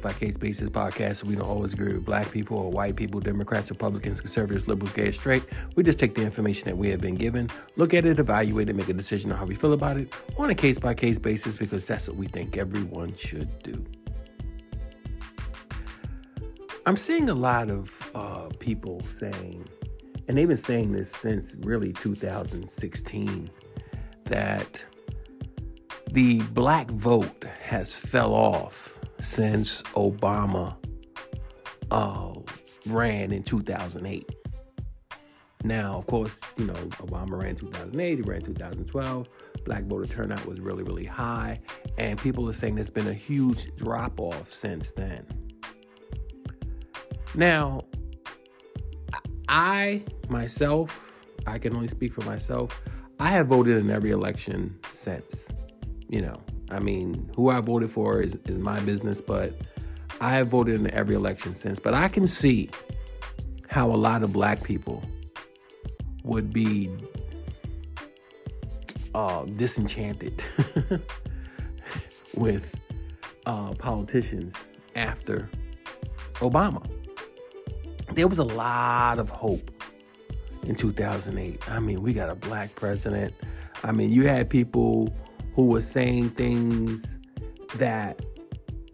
by case basis podcast. So we don't always agree with black people or white people, Democrats, Republicans, conservatives, liberals, gay, straight. We just take the information that we have been given, look at it, evaluate it, make a decision on how we feel about it on a case by case basis because that's what we think everyone should do. I'm seeing a lot of uh, people saying, and they've been saying this since really 2016, that the black vote has fell off since Obama uh, ran in 2008. Now, of course, you know, Obama ran 2008, he ran 2012. Black voter turnout was really, really high. And people are saying there's been a huge drop off since then. Now, I myself, I can only speak for myself. I have voted in every election since you know, I mean, who I voted for is, is my business, but I have voted in every election since. But I can see how a lot of black people would be uh, disenchanted with uh, politicians after Obama. There was a lot of hope in 2008. I mean, we got a black president. I mean, you had people who was saying things that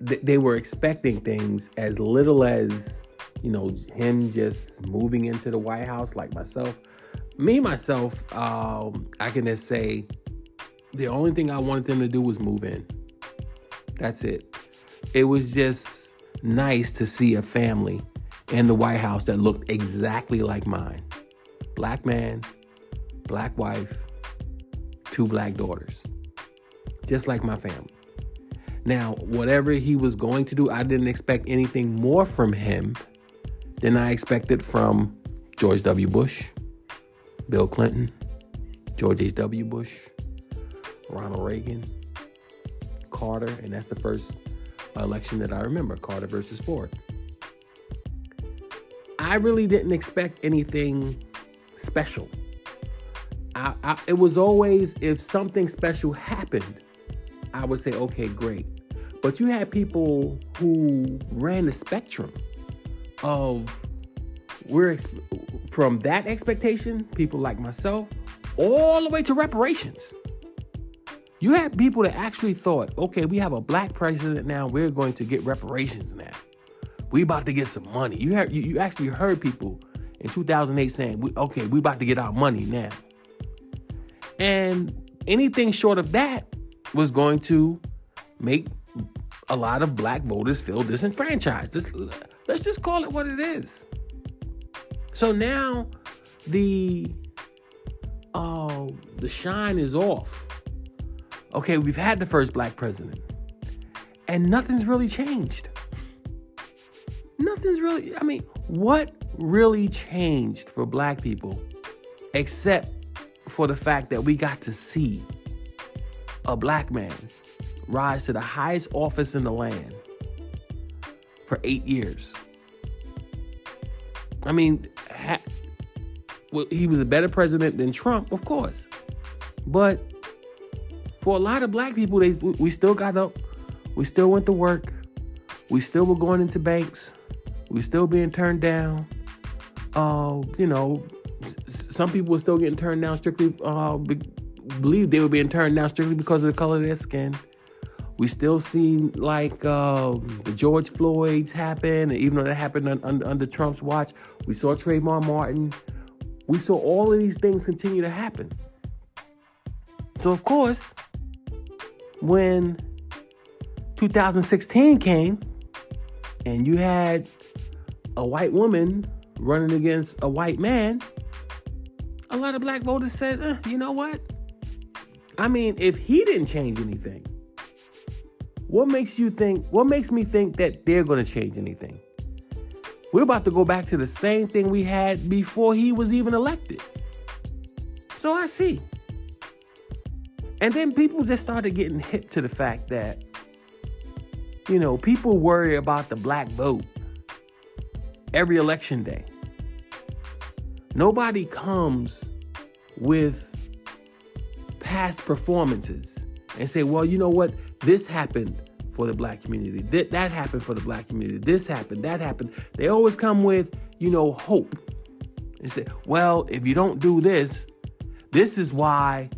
th- they were expecting things as little as you know him just moving into the White House like myself. Me myself, um, I can just say the only thing I wanted them to do was move in. That's it. It was just nice to see a family in the White House that looked exactly like mine. Black man, black wife, two black daughters just like my family. Now, whatever he was going to do, I didn't expect anything more from him than I expected from George W. Bush, Bill Clinton, George H.W. Bush, Ronald Reagan, Carter, and that's the first election that I remember Carter versus Ford. I really didn't expect anything special. I, I, it was always if something special happened, I would say, okay, great. But you had people who ran the spectrum of we're from that expectation, people like myself, all the way to reparations. You had people that actually thought, okay, we have a black president now, we're going to get reparations now. We about to get some money. You you, you actually heard people in 2008 saying, okay, we about to get our money now. And anything short of that was going to make a lot of black voters feel disenfranchised. Let's, let's just call it what it is. So now the uh, the shine is off. Okay, we've had the first black president, and nothing's really changed. Nothing's really. I mean, what really changed for black people, except for the fact that we got to see a black man rise to the highest office in the land for eight years. I mean, ha- well, he was a better president than Trump, of course. But for a lot of black people, they we still got up, we still went to work, we still were going into banks, we still being turned down. Uh, you know, some people were still getting turned down strictly uh, believe they were being turned down strictly because of the color of their skin. We still see like uh, the George Floyd's happen, and even though that happened under, under Trump's watch, we saw Trayvon Martin. We saw all of these things continue to happen. So of course, when 2016 came, and you had a white woman running against a white man, a lot of black voters said, eh, you know what? I mean, if he didn't change anything, what makes you think, what makes me think that they're going to change anything? We're about to go back to the same thing we had before he was even elected. So I see. And then people just started getting hip to the fact that, you know, people worry about the black vote every election day. Nobody comes with past performances and say, well, you know what? This happened for the black community. That, that happened for the black community. This happened, that happened. They always come with, you know, hope. And say, well, if you don't do this, this is why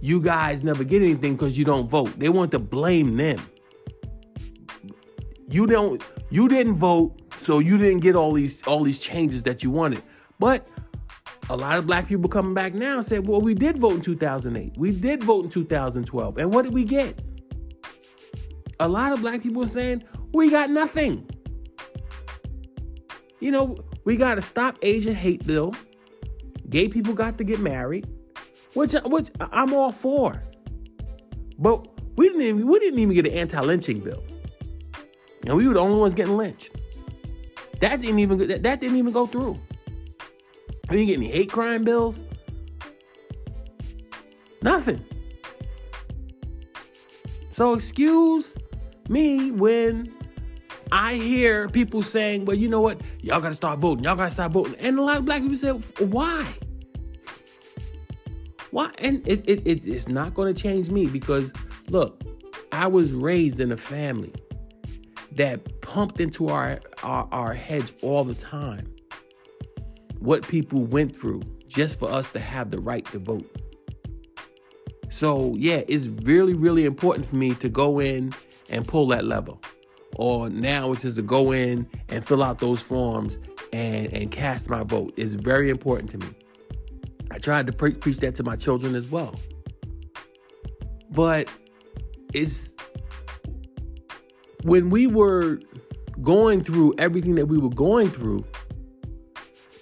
you guys never get anything because you don't vote. They want to blame them. You don't you didn't vote, so you didn't get all these all these changes that you wanted. But a lot of black people coming back now said, well, we did vote in 2008. We did vote in 2012. And what did we get? A lot of black people saying, we got nothing. You know, we got to stop Asian hate bill. Gay people got to get married, which, which I'm all for. But we didn't even, we didn't even get an anti-lynching bill. And we were the only ones getting lynched. That didn't even that, that didn't even go through. We didn't get any hate crime bills. Nothing. So excuse me when I hear people saying, well, you know what? Y'all got to start voting. Y'all got to start voting. And a lot of black people say, why? Why? And it, it, it it's not going to change me because, look, I was raised in a family that pumped into our, our, our heads all the time what people went through just for us to have the right to vote. So, yeah, it's really, really important for me to go in and pull that lever. Or now it's just to go in and fill out those forms and, and cast my vote. It's very important to me. I tried to pre- preach that to my children as well. But it's when we were going through everything that we were going through,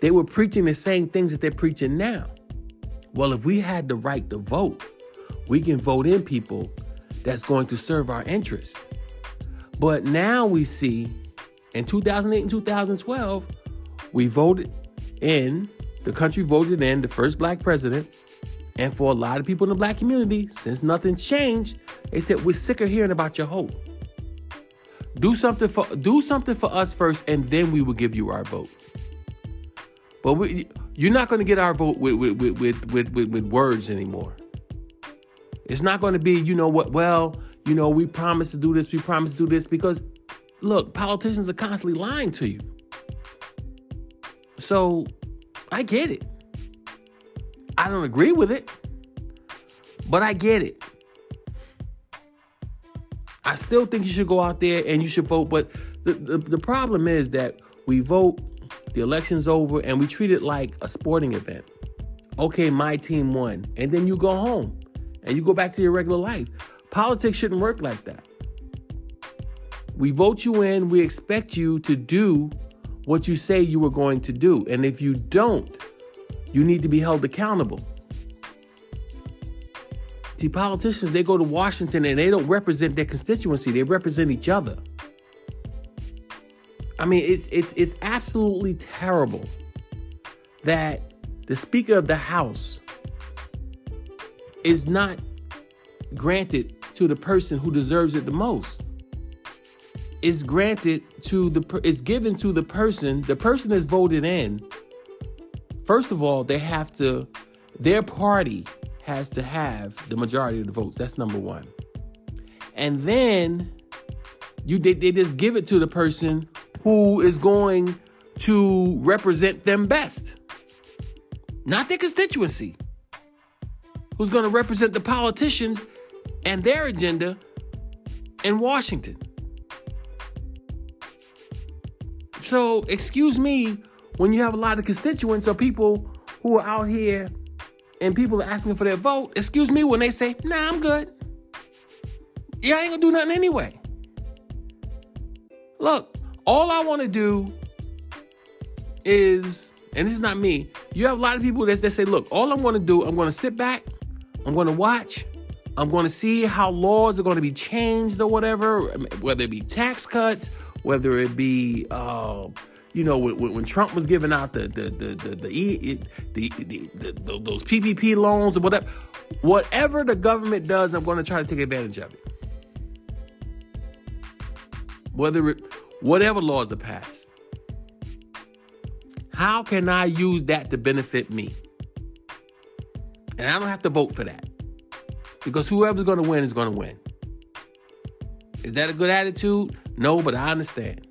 they were preaching the same things that they're preaching now. Well, if we had the right to vote, we can vote in people that's going to serve our interests. But now we see in 2008 and 2012, we voted in, the country voted in the first black president. And for a lot of people in the black community, since nothing changed, they said, We're sick of hearing about your hope. Do something for do something for us first, and then we will give you our vote. But we, you're not going to get our vote with with, with, with, with, with words anymore. It's not going to be, you know what, well, you know, we promised to do this, we promised to do this, because look, politicians are constantly lying to you. So I get it. I don't agree with it, but I get it. I still think you should go out there and you should vote, but the, the, the problem is that we vote the election's over and we treat it like a sporting event. Okay, my team won. And then you go home and you go back to your regular life. Politics shouldn't work like that. We vote you in, we expect you to do what you say you were going to do. And if you don't, you need to be held accountable. See, politicians, they go to Washington and they don't represent their constituency, they represent each other. I mean, it's it's it's absolutely terrible that the Speaker of the House is not granted to the person who deserves it the most. It's granted to the it's given to the person the person is voted in. First of all, they have to their party has to have the majority of the votes. That's number one. And then you they, they just give it to the person who is going to represent them best, not their constituency, who's going to represent the politicians and their agenda in Washington. So, excuse me when you have a lot of constituents or people who are out here and people are asking for their vote, excuse me when they say, nah, I'm good. Yeah, I ain't gonna do nothing anyway. Look, all I want to do is, and this is not me, you have a lot of people that, that say, look, all I'm going to do, I'm going to sit back, I'm going to watch, I'm going to see how laws are going to be changed or whatever, whether it be tax cuts, whether it be, uh, you know, when, when, Trump was giving out the the the the the, the, the, the those PPP loans or whatever, whatever the government does, I'm going to try to take advantage of it. Whether it whatever laws are passed. How can I use that to benefit me? And I don't have to vote for that. Because whoever's going to win is going to win. Is that a good attitude? No, but I understand.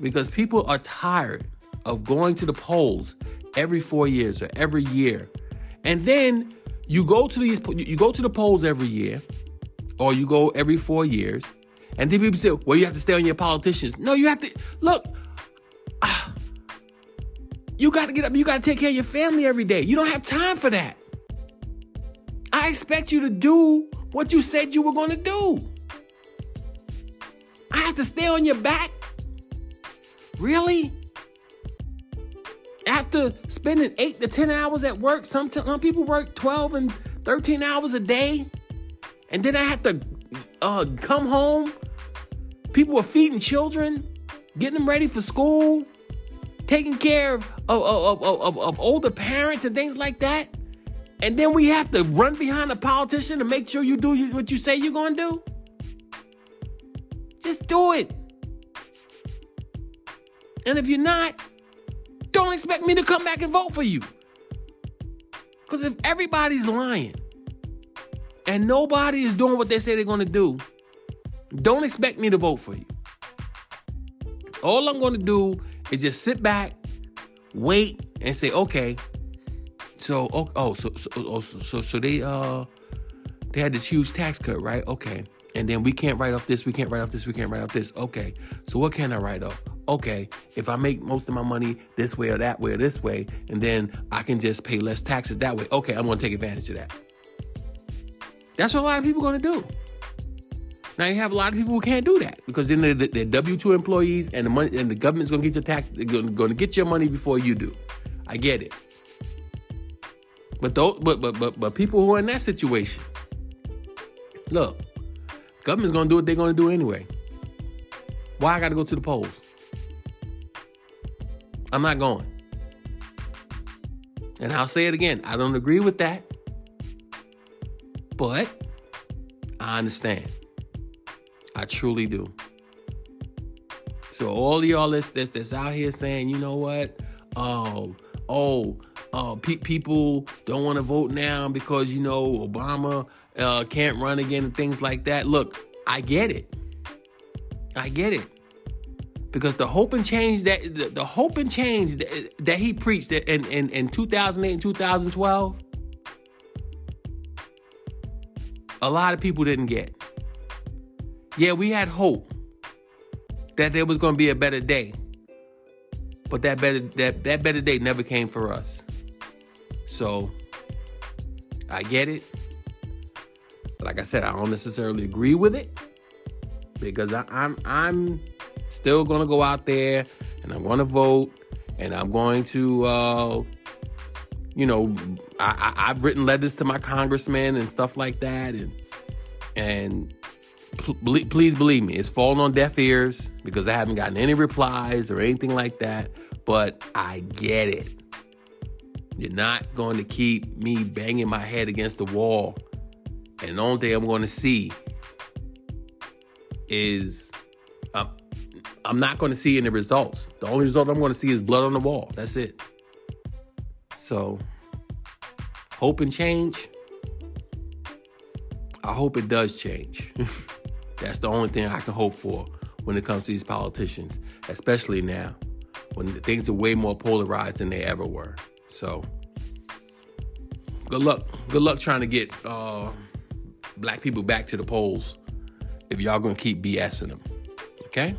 Because people are tired of going to the polls every four years or every year. And then you go to these you go to the polls every year or you go every four years. And then people say, well, you have to stay on your politicians. No, you have to look. Uh, you got to get up. You got to take care of your family every day. You don't have time for that. I expect you to do what you said you were going to do. I have to stay on your back? Really? After spending eight to 10 hours at work, some, some people work 12 and 13 hours a day, and then I have to uh, come home. People are feeding children, getting them ready for school, taking care of, of, of, of older parents and things like that. And then we have to run behind a politician to make sure you do what you say you're going to do? Just do it. And if you're not, don't expect me to come back and vote for you. Because if everybody's lying and nobody is doing what they say they're going to do, don't expect me to vote for you. All I'm going to do is just sit back, wait, and say, okay, so oh, oh so so, oh, so so so they uh they had this huge tax cut, right? Okay. And then we can't write off this, we can't write off this, we can't write off this. Okay. So what can I write off? Okay, if I make most of my money this way or that way or this way, and then I can just pay less taxes that way. Okay, I'm gonna take advantage of that. That's what a lot of people are gonna do. Now you have a lot of people who can't do that because then they're, they're W two employees, and the money and the government's gonna get your tax, gonna, gonna get your money before you do. I get it. But those, but but but but people who are in that situation, look, government's gonna do what they're gonna do anyway. Why I got to go to the polls? I'm not going. And I'll say it again. I don't agree with that, but I understand. I truly do. So all y'all that's, that's that's out here saying, you know what? Um, oh, uh, pe- people don't want to vote now because you know Obama uh, can't run again and things like that. Look, I get it. I get it. Because the hope and change that the, the hope and change that, that he preached in, in, in 2008 and 2012, a lot of people didn't get. Yeah, we had hope that there was going to be a better day. But that better that, that better day never came for us. So I get it. Like I said, I don't necessarily agree with it because I, I'm I'm still gonna go out there and I'm gonna vote and I'm going to uh, you know I, I, have written letters to my congressman and stuff like that and and pl- please believe me it's falling on deaf ears because I haven't gotten any replies or anything like that but I get it you're not going to keep me banging my head against the wall. And the only thing I'm going to see is I'm, I'm not going to see any results. The only result I'm going to see is blood on the wall. That's it. So, hope and change. I hope it does change. That's the only thing I can hope for when it comes to these politicians, especially now when things are way more polarized than they ever were. So good luck. Good luck trying to get uh, black people back to the polls if y'all gonna keep BSing them. Okay?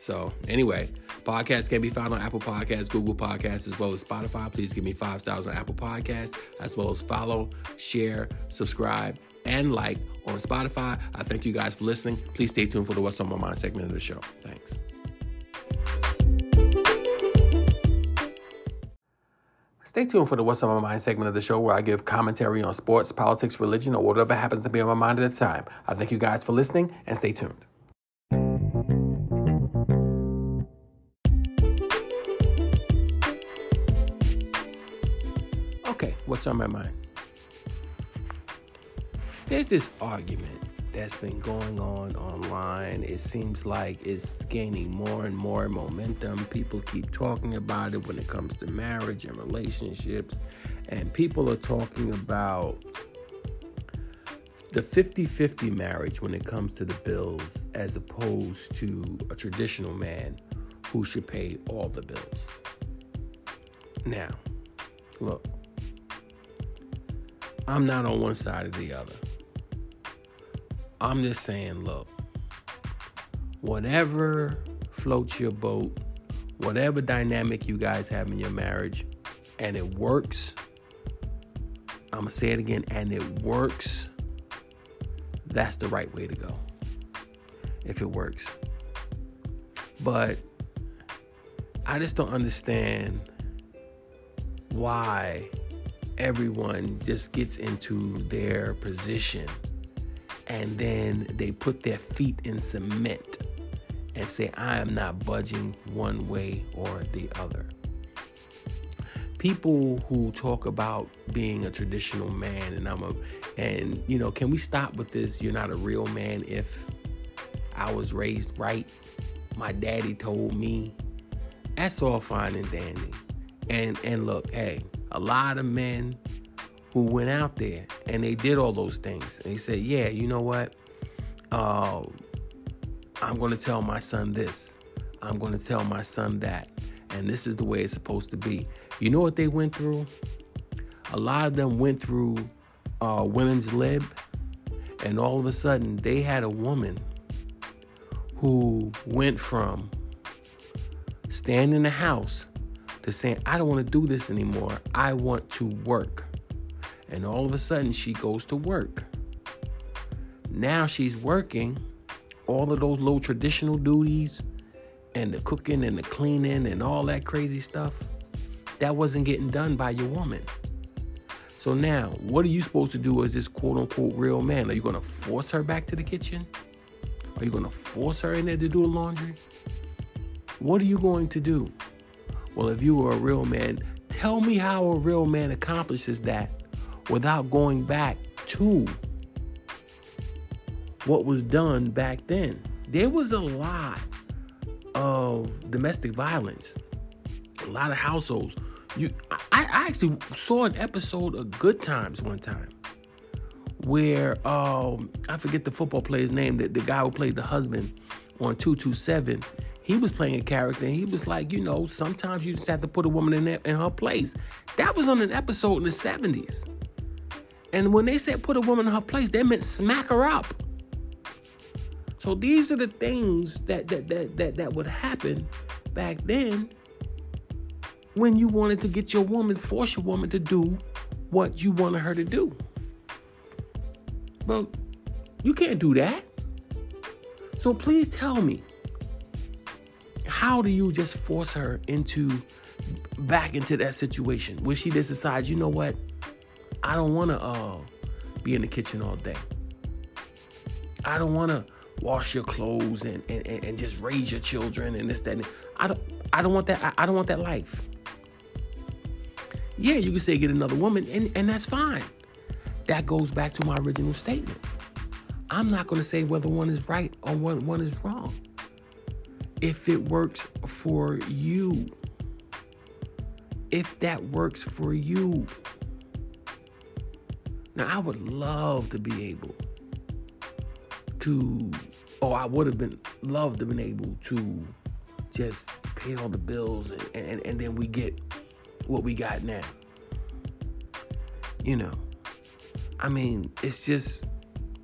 So anyway, podcast can be found on Apple Podcasts, Google Podcasts, as well as Spotify. Please give me five stars on Apple Podcasts, as well as follow, share, subscribe, and like on Spotify. I thank you guys for listening. Please stay tuned for the What's on My Mind segment of the show. Thanks. Stay tuned for the What's on My Mind segment of the show where I give commentary on sports, politics, religion, or whatever happens to be on my mind at the time. I thank you guys for listening and stay tuned. Okay, what's on my mind? There's this argument that's been going on online. It seems like it's gaining more and more momentum. People keep talking about it when it comes to marriage and relationships. And people are talking about the 50-50 marriage when it comes to the bills as opposed to a traditional man who should pay all the bills. Now, look, I'm not on one side or the other. I'm just saying, look, whatever floats your boat, whatever dynamic you guys have in your marriage, and it works, I'm gonna say it again, and it works, that's the right way to go. If it works. But I just don't understand why everyone just gets into their position and then they put their feet in cement and say, I am not budging one way or the other. People who talk about being a traditional man and I'm a and you know, can we stop with this? You're not a real man if I was raised right. My daddy told me. That's all fine and dandy. And and look, hey, a lot of men who went out there and they did all those things. And he said, Yeah, you know what? Uh, I'm going to tell my son this. I'm going to tell my son that. And this is the way it's supposed to be. You know what they went through? A lot of them went through uh, women's lib. And all of a sudden, they had a woman who went from staying in the house saying, I don't want to do this anymore. I want to work. And all of a sudden, she goes to work. Now she's working all of those little traditional duties and the cooking and the cleaning and all that crazy stuff. That wasn't getting done by your woman. So now, what are you supposed to do as this quote unquote real man? Are you going to force her back to the kitchen? Are you going to force her in there to do the laundry? What are you going to do? Well, if you were a real man, tell me how a real man accomplishes that without going back to what was done back then. There was a lot of domestic violence, a lot of households. You, I, I actually saw an episode of Good Times one time where um, I forget the football player's name, the, the guy who played the husband on 227 he was playing a character and he was like, you know, sometimes you just have to put a woman in in her place. That was on an episode in the 70s. And when they said put a woman in her place, they meant smack her up. So these are the things that that that that, that would happen back then when you wanted to get your woman, force your woman to do what you wanted her to do. But you can't do that. So please tell me, how do you just force her into back into that situation where she just decides, you know what, I don't want to uh, be in the kitchen all day. I don't want to wash your clothes and, and, and just raise your children and this that. And I don't I don't want that. I, I don't want that life. Yeah, you can say get another woman, and, and that's fine. That goes back to my original statement. I'm not going to say whether one is right or one, one is wrong if it works for you. If that works for you. Now, I would love to be able to, or I would have been loved to been able to just pay all the bills and, and, and then we get what we got now. You know, I mean, it's just,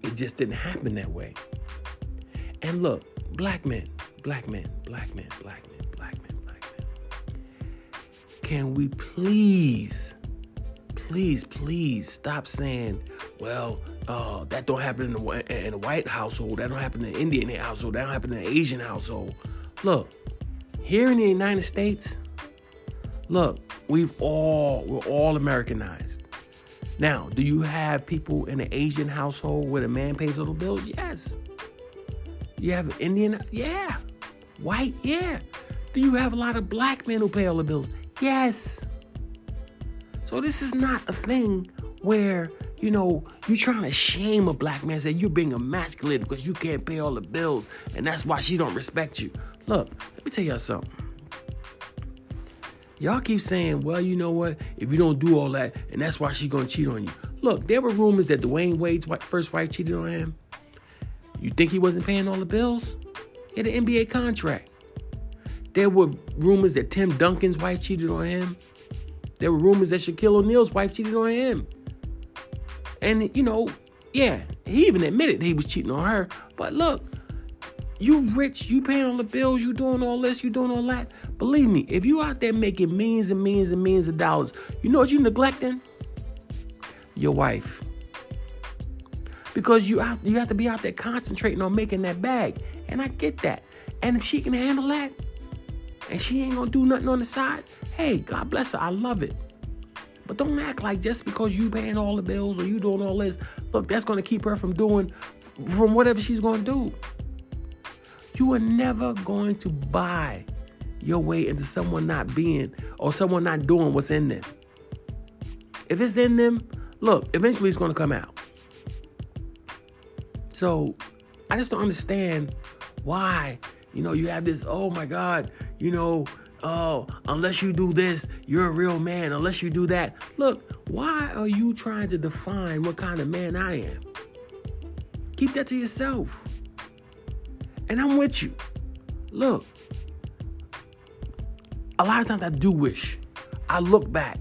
it just didn't happen that way. And look, black men, black men, black men, black men, black men, black men. Can we please, please, please stop saying, well, uh, that don't happen in the, in a white household, that don't happen in the Indian household, that don't happen in the Asian household. Look, here in the United States, look, we've all, we're all Americanized. Now, do you have people in an Asian household where the man pays all the bills? Yes. You have an Indian? Yeah. White? Yeah. Do you have a lot of black men who pay all the bills? Yes. So this is not a thing where, you know, you're trying to shame a black man, say you're being emasculated because you can't pay all the bills and that's why she don't respect you. Look, let me tell y'all something. Y'all keep saying, well, you know what? If you don't do all that, and that's why she's gonna cheat on you. Look, there were rumors that Dwyane Wade's first wife cheated on him. You think he wasn't paying all the bills? Had an NBA contract. There were rumors that Tim Duncan's wife cheated on him. There were rumors that Shaquille O'Neal's wife cheated on him. And, you know, yeah, he even admitted he was cheating on her. But look, you rich, you paying all the bills, you doing all this, you doing all that. Believe me, if you out there making millions and millions and millions of dollars, you know what you neglecting? Your wife. Because you out, you have to be out there concentrating on making that bag. And I get that. And if she can handle that, and she ain't gonna do nothing on the side, hey, God bless her. I love it. But don't act like just because you paying all the bills or you doing all this, look, that's gonna keep her from doing from whatever she's gonna do. You are never going to buy your way into someone not being or someone not doing what's in them. If it's in them, look, eventually it's to come out. So I just don't understand why, you know, you have this, oh my God, you know, oh, unless you do this, you're a real man. Unless you do that. Look, why are you trying to define what kind of man I am? Keep that to yourself. And I'm with you. Look, a lot of times I do wish. I look back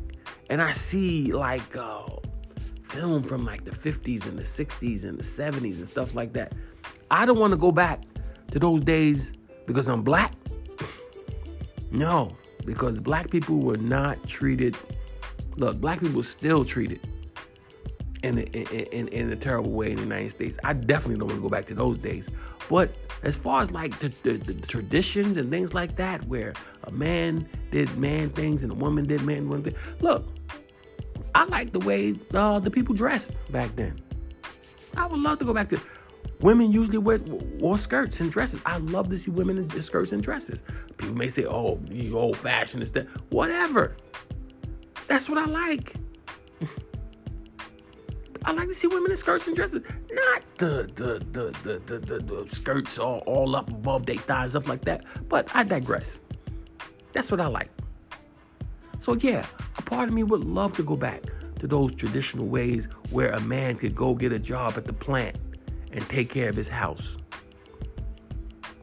and I see like uh, film from like the 50s and the 60s and the 70s and stuff like that. I don't want to go back to those days because I'm black. no, because black people were not treated. Look, black people still treated in a, in, in, a terrible way in the United States. I definitely don't want to go back to those days. But as far as like the, the, the, traditions and things like that, where a man did man things and a woman did man one thing, look, I like the way uh, the people dressed back then. I would love to go back to. Women usually wear skirts and dresses. I love to see women in skirts and dresses. People may say, "Oh, you old fashioned," and Whatever. That's what I like. I like to see women in skirts and dresses, not the the the the the, the, the skirts all, all up above their thighs, up like that. But I digress. That's what I like. So yeah, a part of me would love to go back to those traditional ways where a man could go get a job at the plant and take care of his house.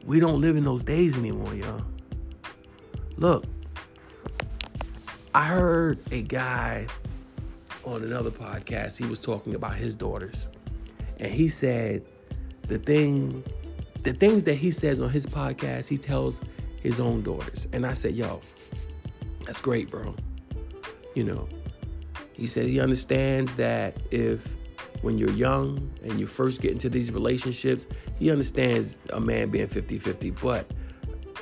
We don't live in those days anymore, y'all. Look, I heard a guy on another podcast, he was talking about his daughters. And he said the thing, the things that he says on his podcast, he tells his own daughters. And I said, yo, that's great, bro. You know, he said he understands that if when you're young and you first get into these relationships, he understands a man being 50 50, but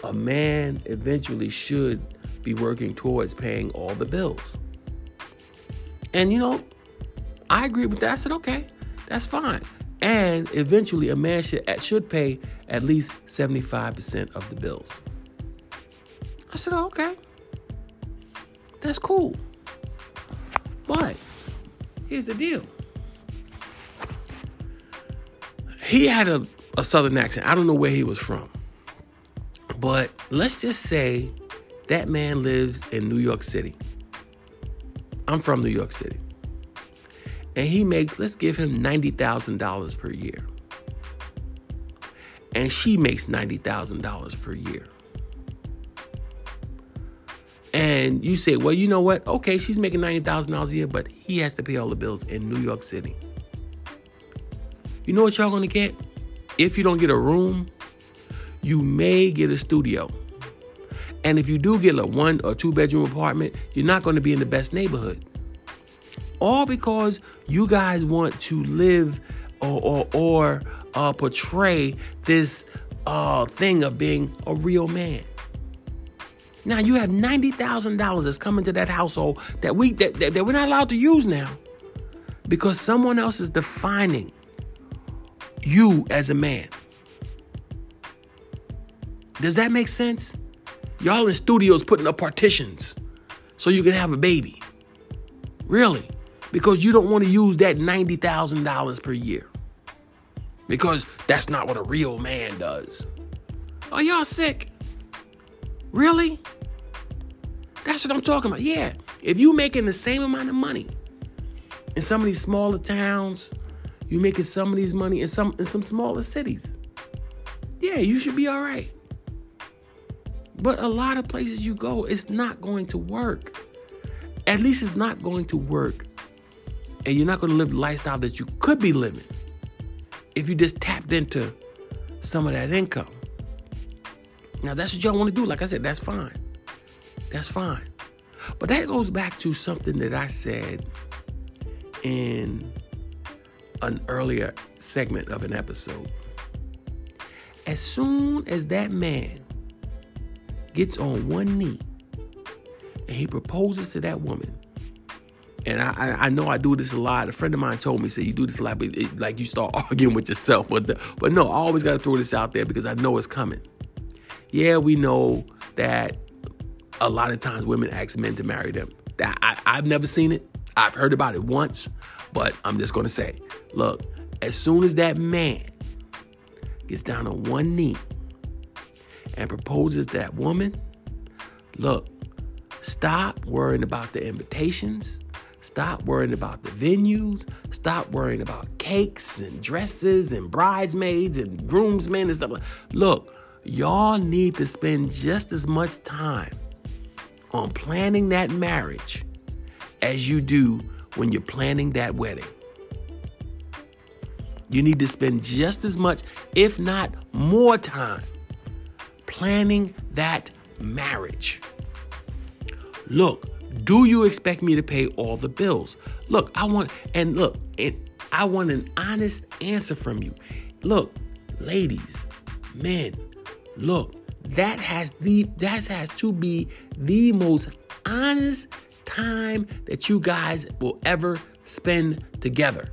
a man eventually should be working towards paying all the bills. And you know, I agree with that. I said, okay, that's fine. And eventually, a man should should pay at least seventy five percent of the bills. I said, oh, okay, that's cool. But here's the deal. He had a, a southern accent. I don't know where he was from. But let's just say that man lives in New York City. I'm from New York City. And he makes, let's give him $90,000 per year. And she makes $90,000 per year. And you say, well, you know what? Okay, she's making $90,000 a year, but he has to pay all the bills in New York City. You know what y'all gonna get? If you don't get a room, you may get a studio. And if you do get a one or two bedroom apartment, you're not to be in the best neighborhood. All because you guys want to live or or, or uh, portray this uh, thing of being a real man. Now you have ninety thousand dollars that's coming to that household that we that, that, that we're not allowed to use now because someone else is defining you as a man. Does that make sense? Y'all in studios putting up partitions so you can have a baby. Really? Because you don't want to use that $90,000 per year. Because that's not what a real man does. Are y'all sick? Really? That's what I'm talking about. Yeah. If you're making the same amount of money In some of these smaller towns, you're making some of these money in some in some smaller cities. Yeah, you should be all right. But a lot of places you go, it's not going to work. At least it's not going to work. And you're not going to live the lifestyle that you could be living if you just tapped into some of that income. Now, that's what y'all want to do. Like I said, that's fine. That's fine. But that goes back to something that I said in an earlier segment of an episode. As soon as that man gets on one knee and he proposes to that woman, and I, I, know I do this a lot. A friend of mine told me, "Say you do this a lot, but it, like you start arguing with yourself." But the, but no, I always got to throw this out there because I know it's coming. Yeah, we know that a lot of times women ask men to marry them. That I, I've never seen it. I've heard about it once, but I'm just gonna say, look, as soon as that man gets down on one knee and proposes that woman, look, stop worrying about the invitations. Stop worrying about the venues. Stop worrying about cakes and dresses and bridesmaids and groomsmen and stuff. Look, y'all need to spend just as much time on planning that marriage as you do when you're planning that wedding. You need to spend just as much, if not more time, planning that marriage. Look, do you expect me to pay all the bills? Look, I want, and look, and I want an honest answer from you. Look, ladies, men, look, that has the that has to be the most honest time that you guys will ever spend together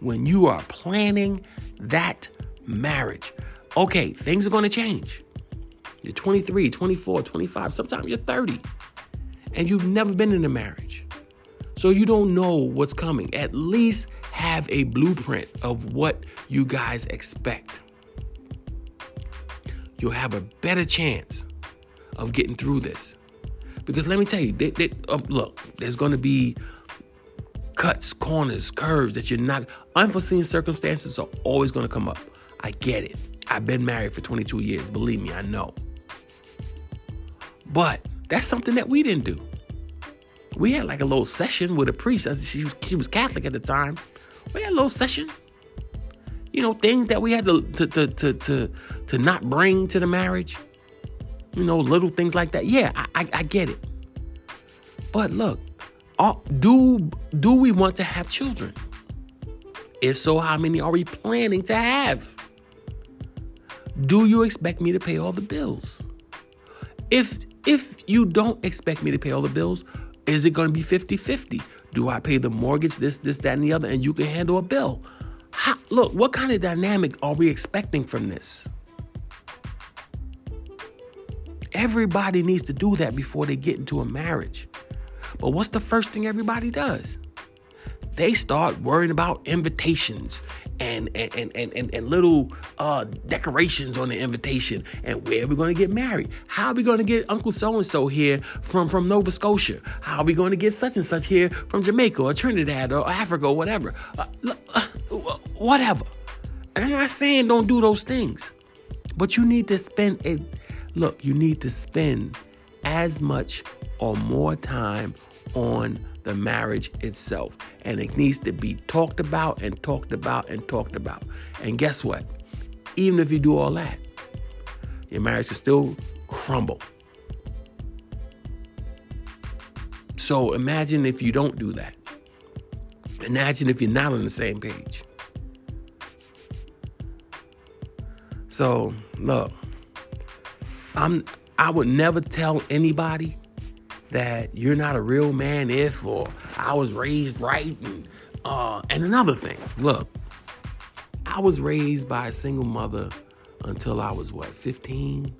when you are planning that marriage. Okay, things are going to change. You're 23, 24, 25, sometimes you're 30, and you've never been in a marriage. So you don't know what's coming. At least have a blueprint of what you guys expect. You'll have a better chance of getting through this. Because let me tell you, they, they, uh, look, there's going to be cuts, corners, curves that you're not, unforeseen circumstances are always going to come up. I get it. I've been married for 22 years. Believe me, I know. But that's something that we didn't do. We had like a little session with a priest. She was, she was Catholic at the time. We had a little session. You know, things that we had to to to to, to not bring to the marriage. You know, little things like that. Yeah, I, I, I get it. But look, do do we want to have children? If so, how many are we planning to have? Do you expect me to pay all the bills? If if you don't expect me to pay all the bills, is it going to be 50-50? Do I pay the mortgage, this, this, that, and the other, and you can handle a bill? How, look, what kind of dynamic are we expecting from this? Everybody needs to do that before they get into a marriage. But what's the first thing everybody does? They start worrying about invitations and and and and, and, little uh, decorations on the invitation and where are we going to get married? How are we going to get Uncle So and So here from from Nova Scotia? How are we going to get such and such here from Jamaica or Trinidad or Africa or whatever? Uh, uh, whatever. And I'm not saying don't do those things, but you need to spend a look. You need to spend as much or more time on the marriage itself. And it needs to be talked about and talked about and talked about. And guess what? Even if you do all that, your marriage can still crumble. So imagine if you don't do that. Imagine if you're not on the same page. So, look, I'm I would never tell anybody that you're not a real man if or I was raised right and uh and another thing. Look I was raised by a single mother until I was what 15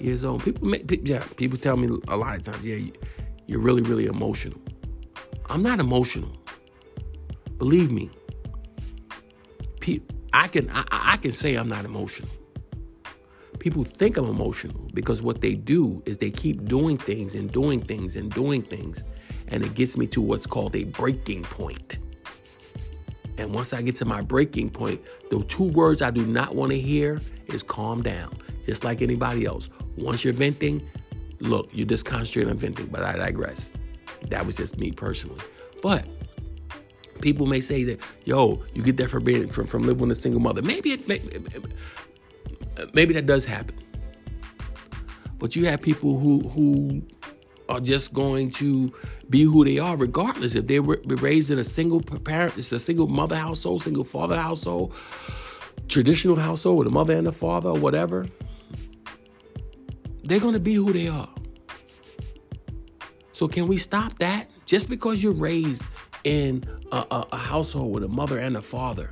years old? People make yeah people tell me a lot of times yeah you're really really emotional. I'm not emotional. Believe me. I can I, I can say I'm not emotional people think I'm emotional because what they do is they keep doing things and doing things and doing things and it gets me to what's called a breaking point. And once I get to my breaking point, the two words I do not want to hear is calm down, just like anybody else. Once you're venting, look, you're just concentrating on venting, but I digress. That was just me personally. But people may say that, yo, you get that from being from, from living with a single mother. Maybe it maybe, maybe that does happen. But you have people who who are just going to be who they are, regardless if they were raised in a single parent, it's a single mother household, single father household, traditional household with a mother and a father, or whatever. They're going to be who they are. So can we stop that? Just because you're raised in a, a, a household with a mother and a father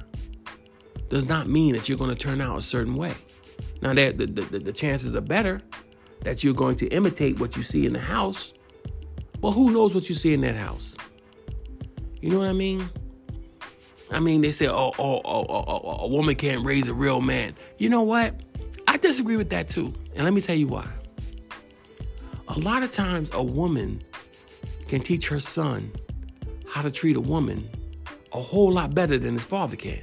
does not mean that you're going to turn out a certain way. Now, that the, the, the chances are better that you're going to imitate what you see in the house. Well, who knows what you see in that house? You know what I mean? I mean, they say, oh, oh, oh, oh, oh, oh, a woman can't raise a real man. You know what? I disagree with that too. And let me tell you why. A lot of times, a woman can teach her son how to treat a woman a whole lot better than his father can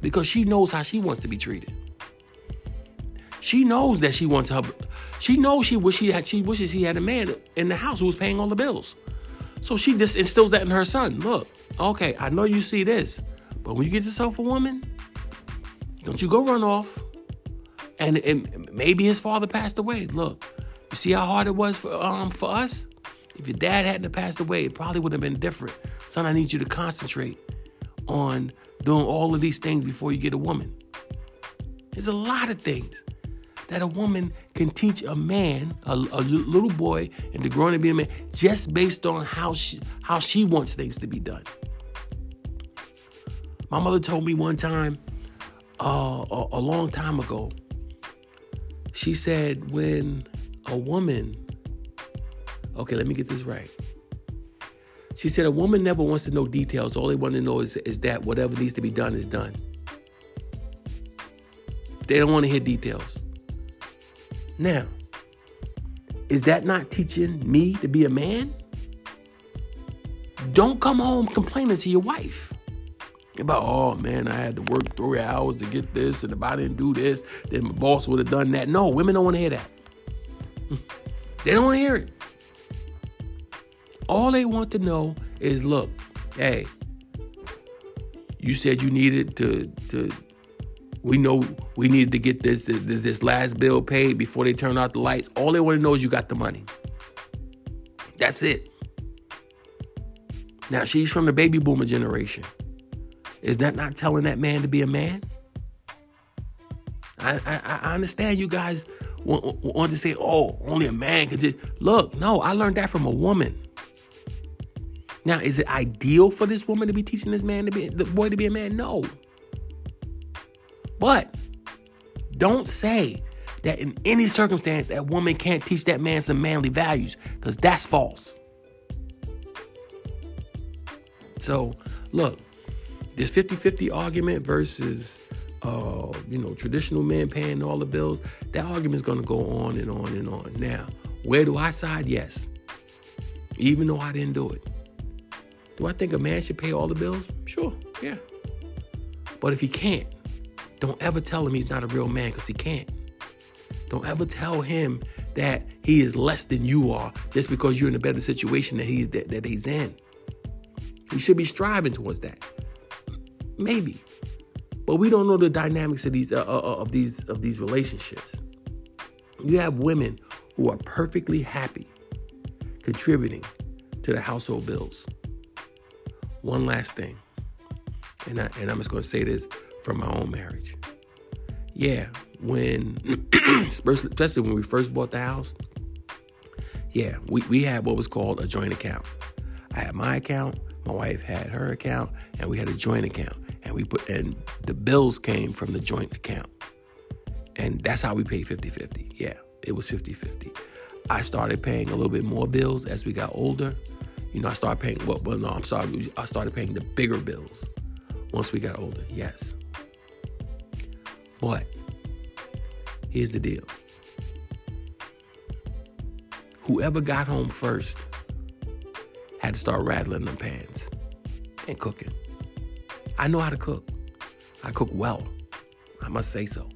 because she knows how she wants to be treated. She knows that she wants her. She knows she wish she had. She wishes he had a man in the house who was paying all the bills. So she just instills that in her son. Look, okay, I know you see this, but when you get yourself a woman, don't you go run off. And, and maybe his father passed away. Look, you see how hard it was for um for us. If your dad hadn't passed away, it probably would have been different. Son, I need you to concentrate on doing all of these things before you get a woman. There's a lot of things that a woman can teach a man, a, a little boy, and to grow to be a man just based on how she how she wants things to be done. My mother told me one time, uh, a, a long time ago. She said, when a woman, okay, let me get this right. She said a woman never wants to know details. All they want to know is, is that whatever needs to be done is done. They don't want to hear details. Now, is that not teaching me to be a man? Don't come home complaining to your wife about, oh man, I had to work three hours to get this, and if I didn't do this, then my boss would have done that. No, women don't want to hear that. They don't want to hear it. All they want to know is, look, hey, you said you needed to to we know we needed to get this this last bill paid before they turn out the lights. All they want to know is you got the money. That's it. Now she's from the baby boomer generation. Is that not telling that man to be a man? I I, I understand you guys want, want to say, "Oh, only a man could just look." No, I learned that from a woman. Now, is it ideal for this woman to be teaching this man to be the boy to be a man? No. But don't say that in any circumstance that woman can't teach that man some manly values because that's false. So, look, this 50 50 argument versus, uh, you know, traditional men paying all the bills, that argument is going to go on and on and on. Now, where do I side? Yes. Even though I didn't do it. Do I think a man should pay all the bills? Sure, yeah. But if he can't, don't ever tell him he's not a real man because he can't. Don't ever tell him that he is less than you are just because you're in a better situation that he's that, that he's in. He should be striving towards that. Maybe, but we don't know the dynamics of these uh, uh, uh of these of these relationships. You have women who are perfectly happy contributing to the household bills. One last thing, and I, and I'm just going to say this from my own marriage. Yeah, when, especially when we first bought the house, yeah, we, we had what was called a joint account. I had my account, my wife had her account, and we had a joint account. And we put, and the bills came from the joint account. And that's how we paid 50 50. Yeah, it was 50 50. I started paying a little bit more bills as we got older. You know, I started paying, well, well no, I'm sorry, I started paying the bigger bills once we got older. Yes. But here's the deal whoever got home first had to start rattling them pans and cooking. I know how to cook. I cook well. I must say so.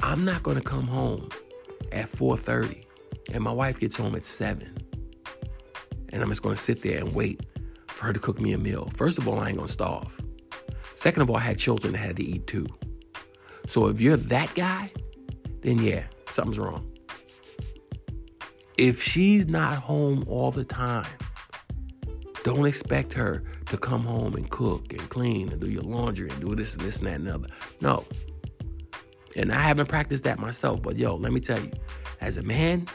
I'm not going to come home at 4:30 and my wife gets home at 7. And I'm just going to sit there and wait for her to cook me a meal. First of all, I ain't to starve. Second of all, I had children that had to eat too. So if you're that guy, then yeah, something's wrong. If she's not home all the time, don't expect her to come home and cook and clean and do your laundry and do this and this and that and other. No. And I haven't practiced that myself, but yo, let me tell you, as a man,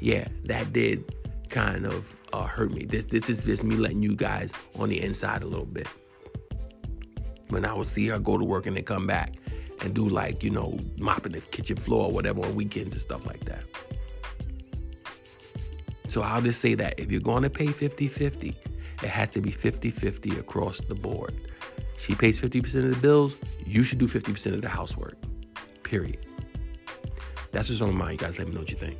yeah, that did kind of uh, hurt me. This this is just me letting you guys on the inside a little bit. When I would see her go to work and then come back and do like, you know, mopping the kitchen floor or whatever on weekends and stuff like that. So I'll just say that if you're going to pay 50 50, it has to be 50 50 across the board. She pays 50% of the bills, you should do 50% of the housework. Period. That's what's on my mind, you guys. Let me know what you think.